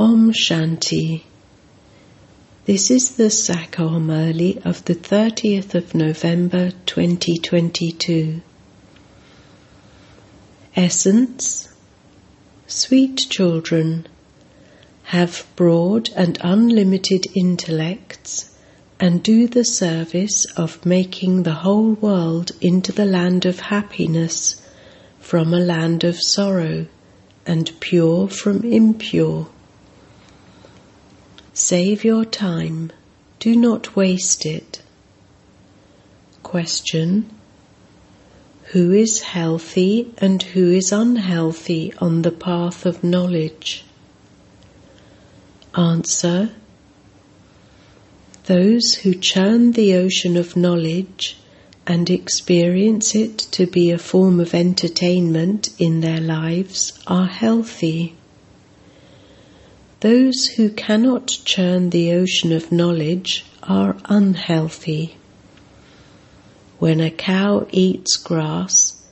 Om Shanti. This is the Sakar Murli of the 30th of November 2022. Essence Sweet children, have broad and unlimited intellects and do the service of making the whole world into the land of happiness from a land of sorrow and pure from impure. Save your time, do not waste it. Question Who is healthy and who is unhealthy on the path of knowledge? Answer Those who churn the ocean of knowledge and experience it to be a form of entertainment in their lives are healthy. Those who cannot churn the ocean of knowledge are unhealthy. When a cow eats grass,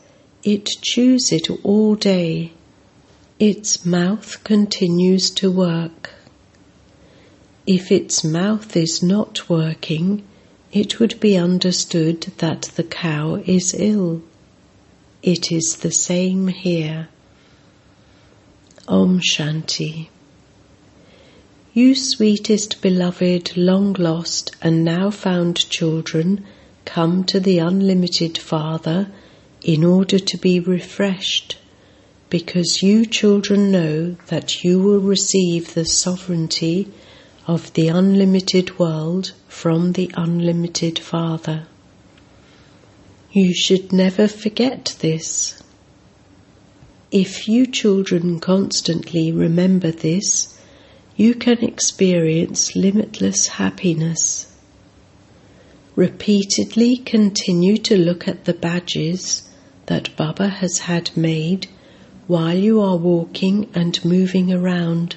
it chews it all day. Its mouth continues to work. If its mouth is not working, it would be understood that the cow is ill. It is the same here. Om Shanti. You sweetest beloved, long lost and now found children, come to the unlimited Father in order to be refreshed, because you children know that you will receive the sovereignty of the unlimited world from the unlimited Father. You should never forget this. If you children constantly remember this, you can experience limitless happiness. Repeatedly continue to look at the badges that Baba has had made while you are walking and moving around.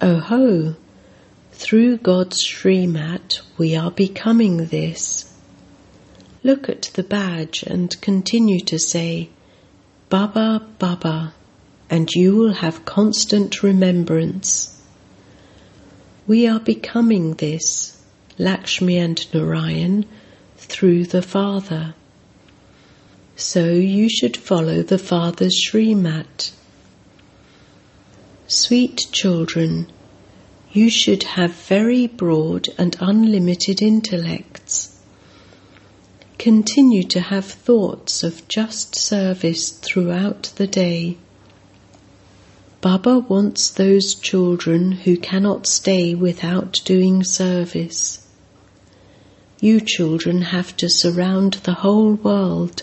Oh ho! Through God's Srimat, we are becoming this. Look at the badge and continue to say, Baba, Baba, and you will have constant remembrance. We are becoming this, Lakshmi and Narayan, through the Father. So you should follow the Father's Srimat Sweet children, you should have very broad and unlimited intellects. Continue to have thoughts of just service throughout the day. Baba wants those children who cannot stay without doing service. You children have to surround the whole world.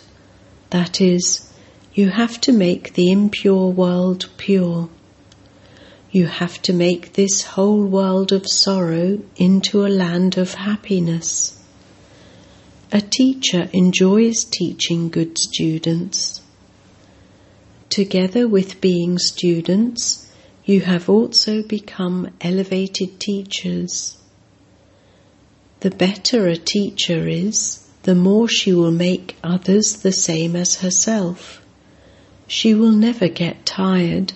That is, you have to make the impure world pure. You have to make this whole world of sorrow into a land of happiness. A teacher enjoys teaching good students. Together with being students, you have also become elevated teachers. The better a teacher is, the more she will make others the same as herself. She will never get tired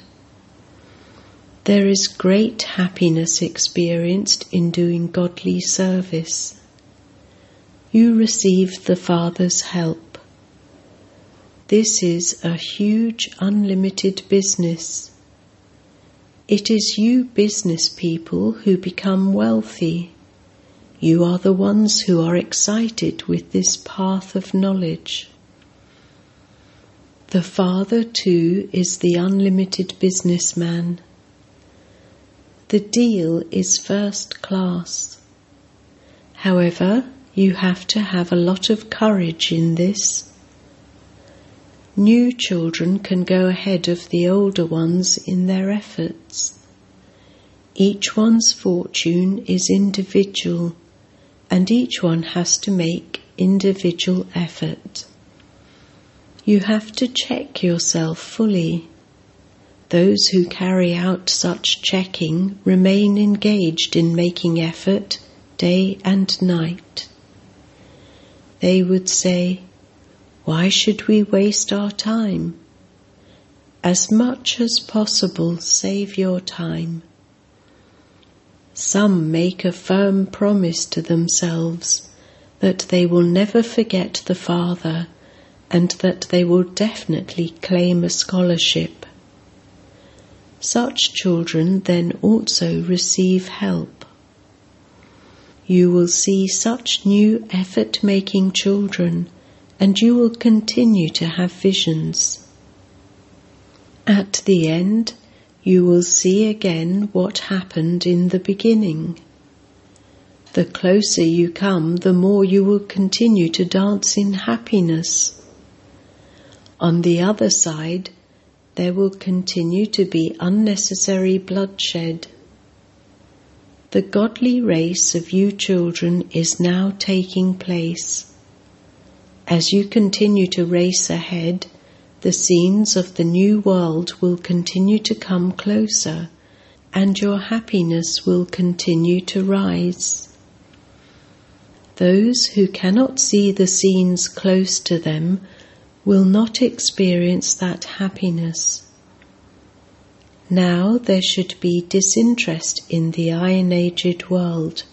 there is great happiness experienced in doing godly service. You receive the Father's help. This is a huge, unlimited business. It is you business people who become wealthy. You are the ones who are excited with this path of knowledge. The Father, too, is the unlimited businessman. The deal is first class. However, you have to have a lot of courage in this. New children can go ahead of the older ones in their efforts. Each one's fortune is individual, and each one has to make individual effort. You have to check yourself fully those who carry out such checking remain engaged in making effort day and night. They would say, Why should we waste our time? as much as possible save your time. Some make a firm promise to themselves that they will never forget the Father and that they will definitely claim a scholarship. Such children then also receive help. You will see such new effort making children and you will continue to have visions. At the end, you will see again what happened in the beginning. The closer you come, the more you will continue to dance in happiness. On the other side, there will continue to be unnecessary bloodshed. The godly race of you children is now taking place. As you continue to race ahead, the scenes of the new world will continue to come closer and your happiness will continue to rise. Those who cannot see the scenes close to them will not experience that happiness. Now there should be disinterest in the Iron Aged world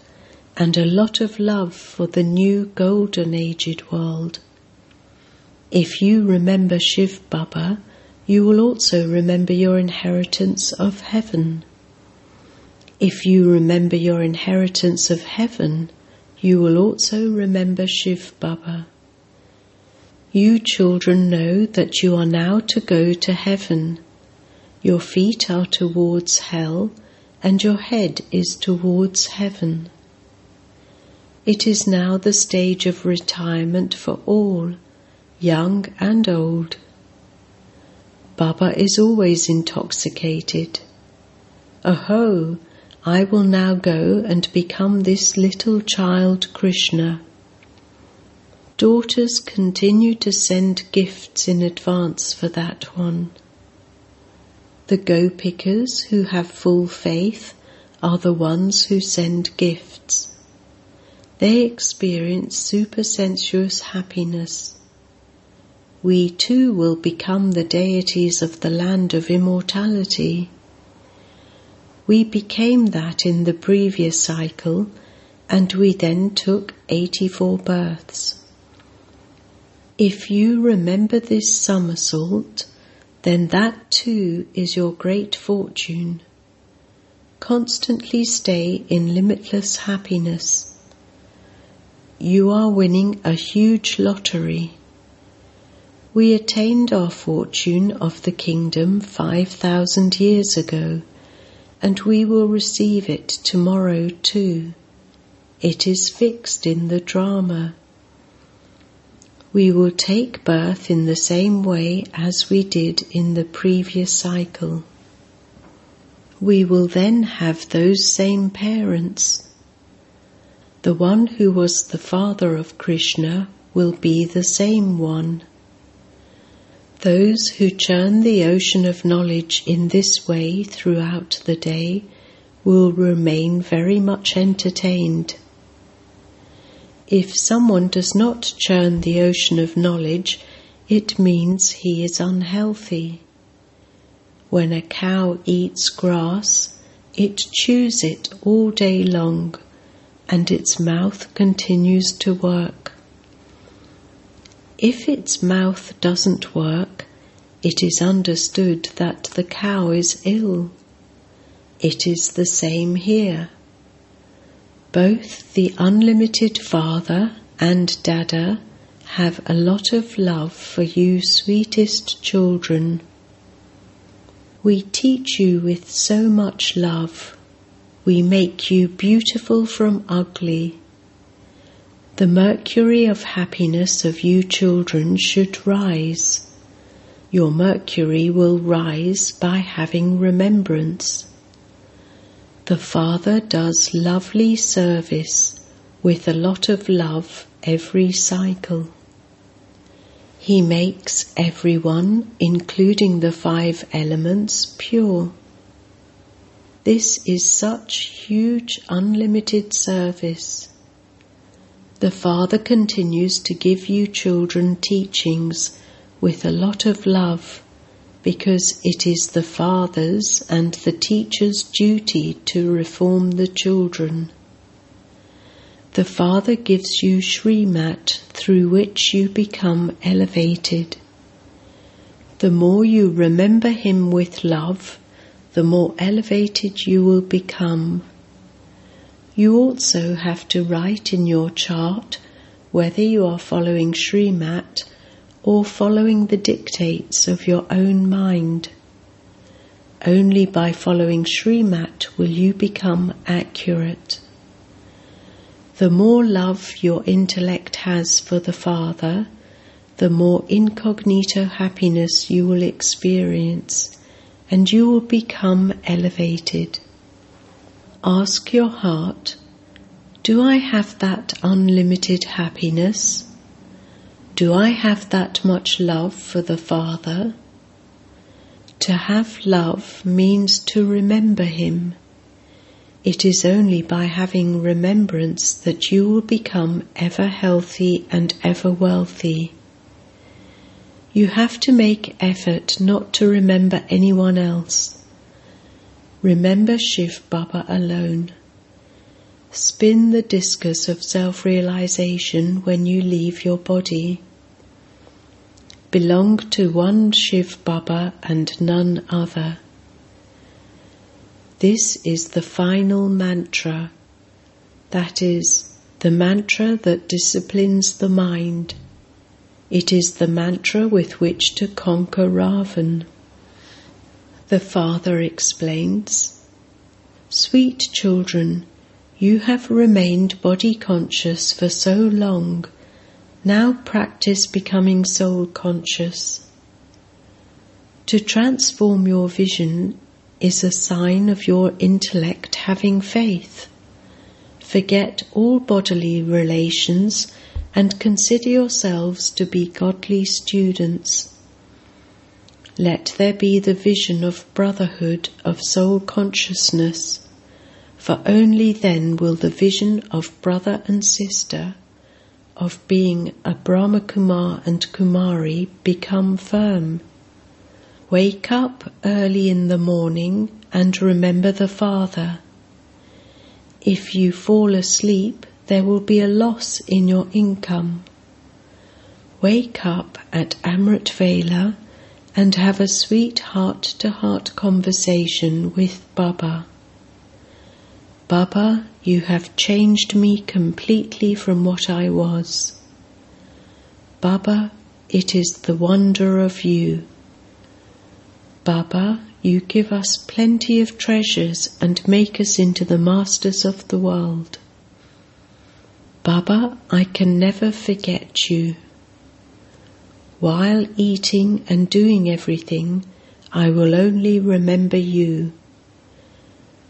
and a lot of love for the new Golden Aged world. If you remember Shiv Baba, you will also remember your inheritance of heaven. If you remember your inheritance of heaven, you will also remember Shiv Baba. You children know that you are now to go to heaven. Your feet are towards hell and your head is towards heaven. It is now the stage of retirement for all, young and old. Baba is always intoxicated. Aho, I will now go and become this little child Krishna. Daughters continue to send gifts in advance for that one. The Gopikas who have full faith are the ones who send gifts. They experience supersensuous happiness. We too will become the deities of the land of immortality. We became that in the previous cycle, and we then took 84 births. If you remember this somersault, then that too is your great fortune. Constantly stay in limitless happiness. You are winning a huge lottery. We attained our fortune of the kingdom 5,000 years ago and we will receive it tomorrow too. It is fixed in the drama. We will take birth in the same way as we did in the previous cycle. We will then have those same parents. The one who was the father of Krishna will be the same one. Those who churn the ocean of knowledge in this way throughout the day will remain very much entertained. If someone does not churn the ocean of knowledge, it means he is unhealthy. When a cow eats grass, it chews it all day long and its mouth continues to work. If its mouth doesn't work, it is understood that the cow is ill. It is the same here. Both the unlimited Father and Dada have a lot of love for you, sweetest children. We teach you with so much love. We make you beautiful from ugly the mercury of happiness of you children should rise. Your mercury will rise by having remembrance. The Father does lovely service with a lot of love every cycle. He makes everyone, including the five elements, pure. This is such huge unlimited service. The Father continues to give you children teachings with a lot of love because it is the father's and the teacher's duty to reform the children. The Father gives you Srimat through which you become elevated. The more you remember Him with love, the more elevated you will become. You also have to write in your chart whether you are following Srimat or following the dictates of your own mind. Only by following Srimat will you become accurate. The more love your intellect has for the Father, the more incognito happiness you will experience and you will become elevated. Ask your heart, do I have that unlimited happiness? Do I have that much love for the Father? To have love means to remember Him. It is only by having remembrance that you will become ever healthy and ever wealthy. You have to make effort not to remember anyone else. Remember Shiv Baba alone. Spin the discus of self realization when you leave your body belong to one Shiv Baba and none other. This is the final mantra, that is, the mantra that disciplines the mind. It is the mantra with which to conquer Ravan. The father explains Sweet children, you have remained body conscious for so long now practice becoming soul conscious. To transform your vision is a sign of your intellect having faith. Forget all bodily relations and consider yourselves to be godly students. Let there be the vision of brotherhood of soul consciousness, for only then will the vision of brother and sister of being a Brahma Kumar and Kumari become firm. Wake up early in the morning and remember the Father. If you fall asleep, there will be a loss in your income. Wake up at Amrit Vela and have a sweet heart to heart conversation with Baba. Baba, you have changed me completely from what I was. Baba, it is the wonder of you. Baba, you give us plenty of treasures and make us into the masters of the world. Baba, I can never forget you. While eating and doing everything, I will only remember you.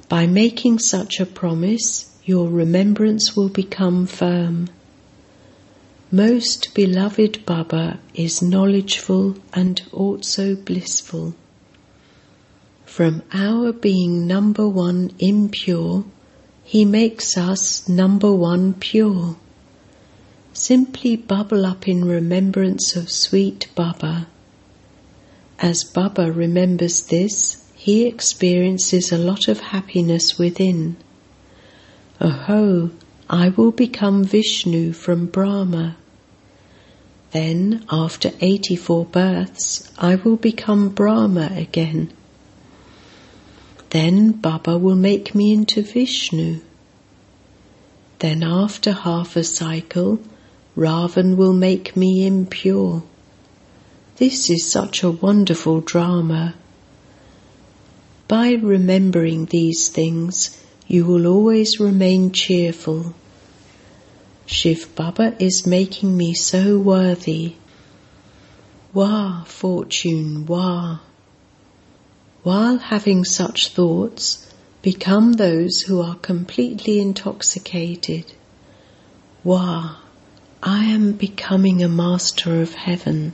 By making such a promise, your remembrance will become firm. Most beloved Baba is knowledgeful and also blissful. From our being number one impure, he makes us number one pure. Simply bubble up in remembrance of sweet Baba. As Baba remembers this, he experiences a lot of happiness within. Oho, I will become Vishnu from Brahma. Then, after 84 births, I will become Brahma again. Then Baba will make me into Vishnu. Then, after half a cycle, Ravan will make me impure. This is such a wonderful drama. By remembering these things, you will always remain cheerful. Shiv Baba is making me so worthy. Wah, fortune, wah. While having such thoughts, become those who are completely intoxicated. Wah, I am becoming a master of heaven.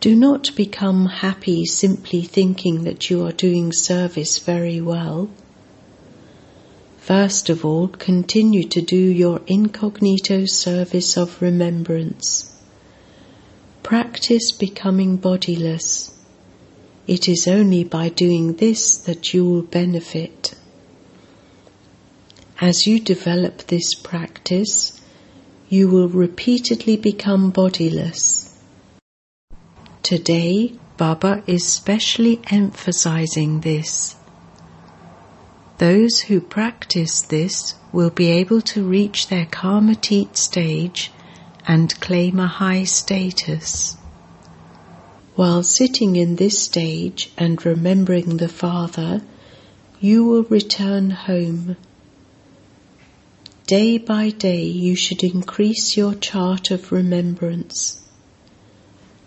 Do not become happy simply thinking that you are doing service very well. First of all, continue to do your incognito service of remembrance. Practice becoming bodiless. it is only by doing this that you will benefit. As you develop this practice, you will repeatedly become bodiless. Today, Baba is specially emphasizing this. Those who practice this will be able to reach their karmatit stage and claim a high status. While sitting in this stage and remembering the Father, you will return home. Day by day, you should increase your chart of remembrance.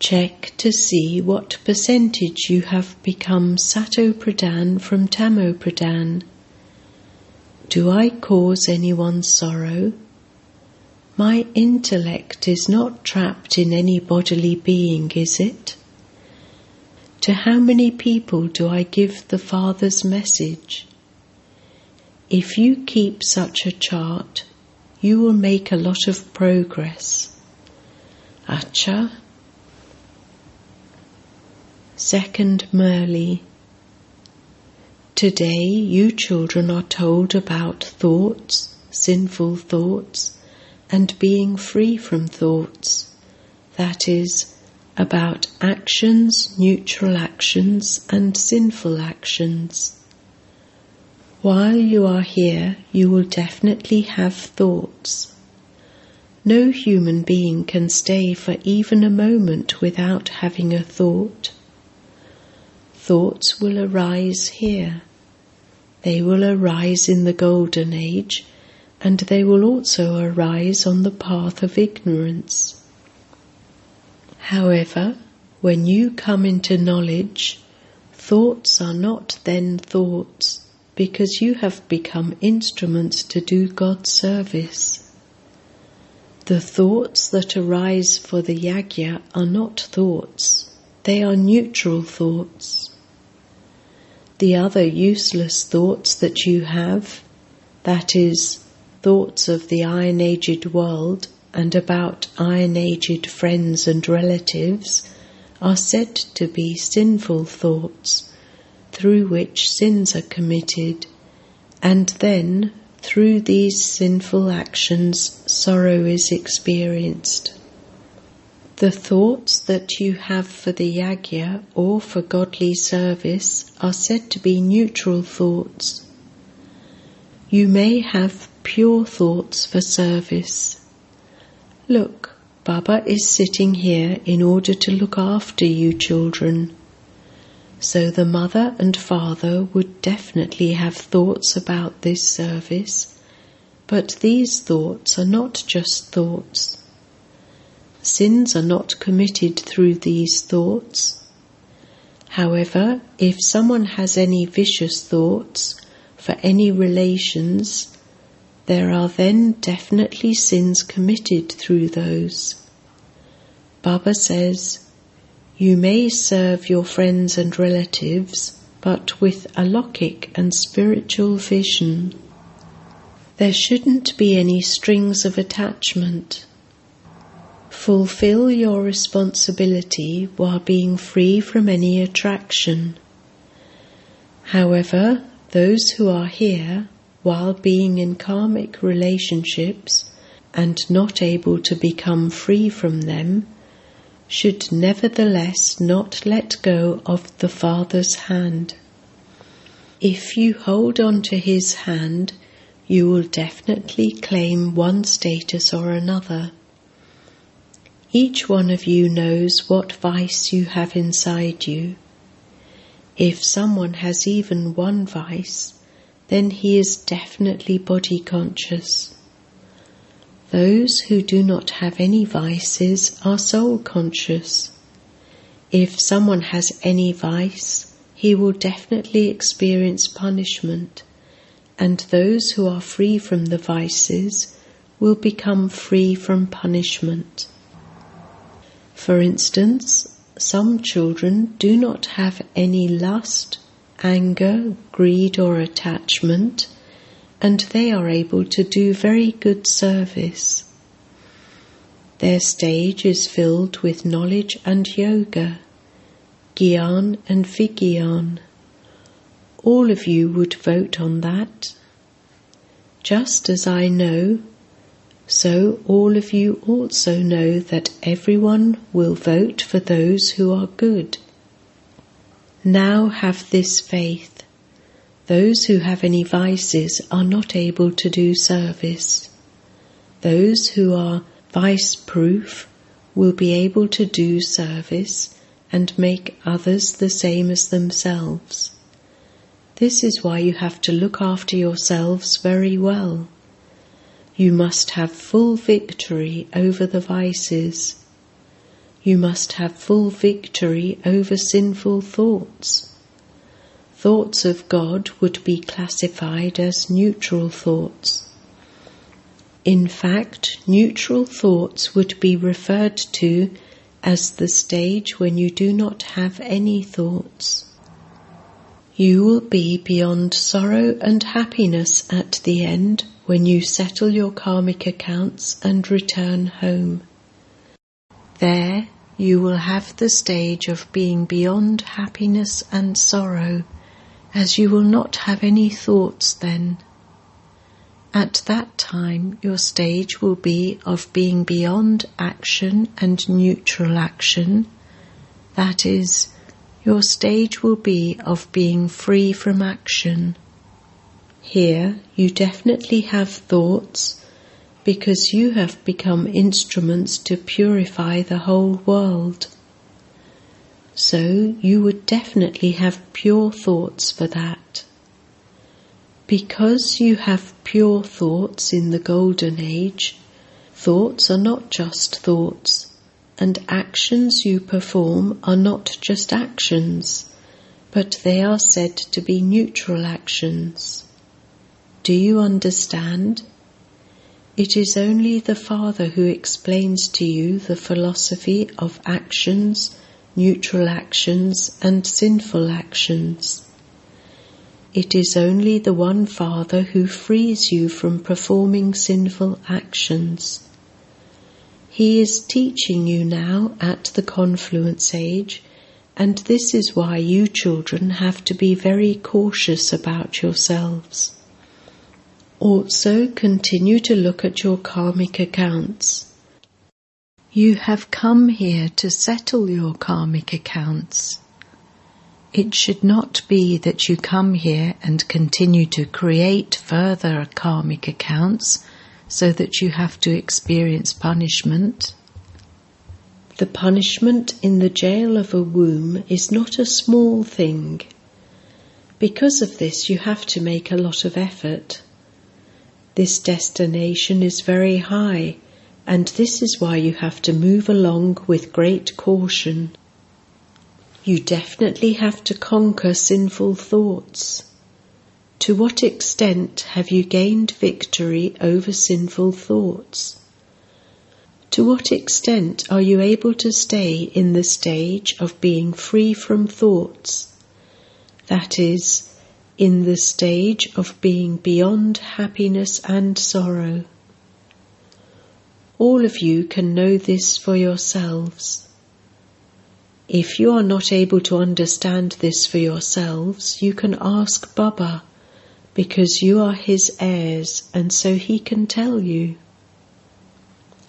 Check to see what percentage you have become Sato Pradhan from Tamo Pradhan. Do I cause anyone sorrow? My intellect is not trapped in any bodily being, is it? To how many people do I give the Father's message? If you keep such a chart, you will make a lot of progress. Acha Second Murli. Today, you children are told about thoughts, sinful thoughts, and being free from thoughts. That is, about actions, neutral actions, and sinful actions. While you are here, you will definitely have thoughts. No human being can stay for even a moment without having a thought thoughts will arise here. They will arise in the Golden Age, and they will also arise on the path of ignorance. However, when you come into knowledge, thoughts are not then thoughts because you have become instruments to do God's service. The thoughts that arise for the yagya are not thoughts, they are neutral thoughts the other useless thoughts that you have, that is, thoughts of the Iron Aged world and about Iron Aged friends and relatives, are said to be sinful thoughts through which sins are committed, and then through these sinful actions sorrow is experienced. The thoughts that you have for the yagya or for godly service are said to be neutral thoughts. You may have pure thoughts for service. Look, Baba is sitting here in order to look after you children. So the mother and father would definitely have thoughts about this service, but these thoughts are not just thoughts. Sins are not committed through these thoughts. However, if someone has any vicious thoughts for any relations, there are then definitely sins committed through those. Baba says, You may serve your friends and relatives, but with a alokik and spiritual vision. There shouldn't be any strings of attachment. Fulfill your responsibility while being free from any attraction. However, those who are here while being in karmic relationships and not able to become free from them should nevertheless not let go of the Father's hand. If you hold on to His hand, you will definitely claim one status or another. Each one of you knows what vice you have inside you. If someone has even one vice, then he is definitely body conscious. Those who do not have any vices are soul conscious. If someone has any vice, he will definitely experience punishment, and those who are free from the vices will become free from punishment. For instance, some children do not have any lust, anger, greed, or attachment, and they are able to do very good service. Their stage is filled with knowledge and yoga. Gyan and Vigyan. All of you would vote on that. Just as I know, so all of you also know that everyone will vote for those who are good. Now have this faith. Those who have any vices are not able to do service. Those who are vice proof will be able to do service and make others the same as themselves. This is why you have to look after yourselves very well. You must have full victory over the vices. You must have full victory over sinful thoughts. Thoughts of God would be classified as neutral thoughts. In fact, neutral thoughts would be referred to as the stage when you do not have any thoughts. You will be beyond sorrow and happiness at the end when you settle your karmic accounts and return home. There you will have the stage of being beyond happiness and sorrow, as you will not have any thoughts then. At that time, your stage will be of being beyond action and neutral action. That is, your stage will be of being free from action. Here, you definitely have thoughts because you have become instruments to purify the whole world. So, you would definitely have pure thoughts for that. Because you have pure thoughts in the Golden Age, thoughts are not just thoughts, and actions you perform are not just actions, but they are said to be neutral actions. Do you understand? It is only the Father who explains to you the philosophy of actions, neutral actions, and sinful actions. It is only the one Father who frees you from performing sinful actions. He is teaching you now at the confluence age, and this is why you children have to be very cautious about yourselves. Also, continue to look at your karmic accounts. You have come here to settle your karmic accounts. It should not be that you come here and continue to create further karmic accounts so that you have to experience punishment. The punishment in the jail of a womb is not a small thing. Because of this, you have to make a lot of effort. This destination is very high, and this is why you have to move along with great caution. You definitely have to conquer sinful thoughts. To what extent have you gained victory over sinful thoughts? To what extent are you able to stay in the stage of being free from thoughts? That is, in the stage of being beyond happiness and sorrow. All of you can know this for yourselves. If you are not able to understand this for yourselves, you can ask Baba, because you are his heirs and so he can tell you.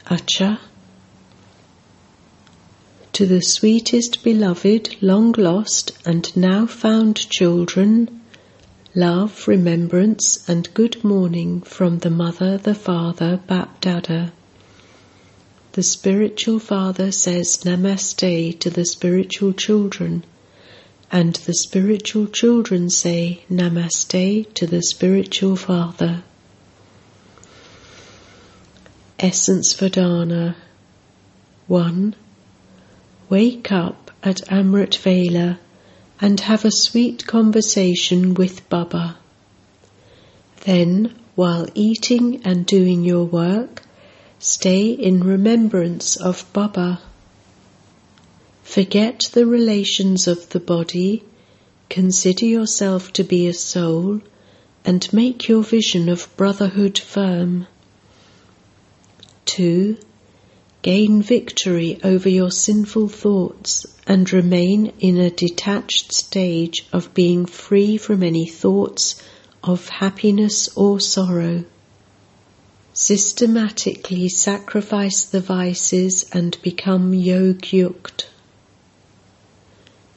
Acha. To the sweetest beloved, long lost, and now found children, love, remembrance, and good morning from the Mother, the Father, Bapdada. The spiritual father says Namaste to the spiritual children, and the spiritual children say Namaste to the spiritual father. Essence for dharna 1. Wake up at Amrit Vela and have a sweet conversation with Baba. Then, while eating and doing your work, Stay in remembrance of Baba. Forget the relations of the body, consider yourself to be a soul, and make your vision of brotherhood firm. 2. Gain victory over your sinful thoughts and remain in a detached stage of being free from any thoughts of happiness or sorrow. Systematically sacrifice the vices and become yogyukt.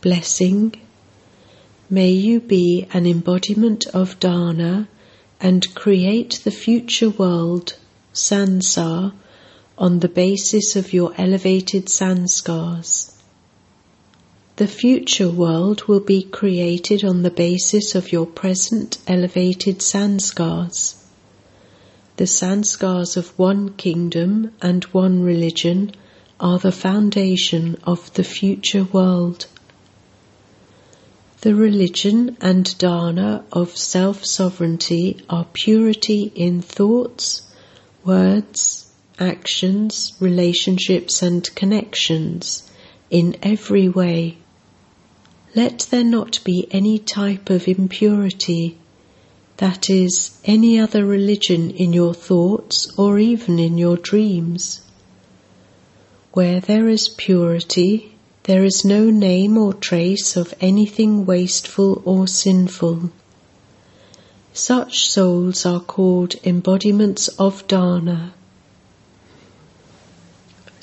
Blessing. May you be an embodiment of dharna and create the future world, sansar, on the basis of your elevated sanskars. The future world will be created on the basis of your present elevated sanskars. The sanskars of one kingdom and one religion are the foundation of the future world. The religion and dharna of self sovereignty are purity in thoughts, words, actions, relationships, and connections in every way. Let there not be any type of impurity, that is, any other religion in your thoughts or even in your dreams. Where there is purity, there is no name or trace of anything wasteful or sinful. Such souls are called embodiments of dharna.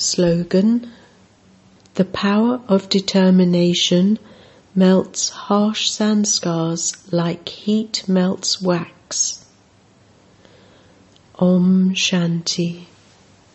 Slogan The power of determination melts harsh sanskars like heat melts wax. Om Shanti.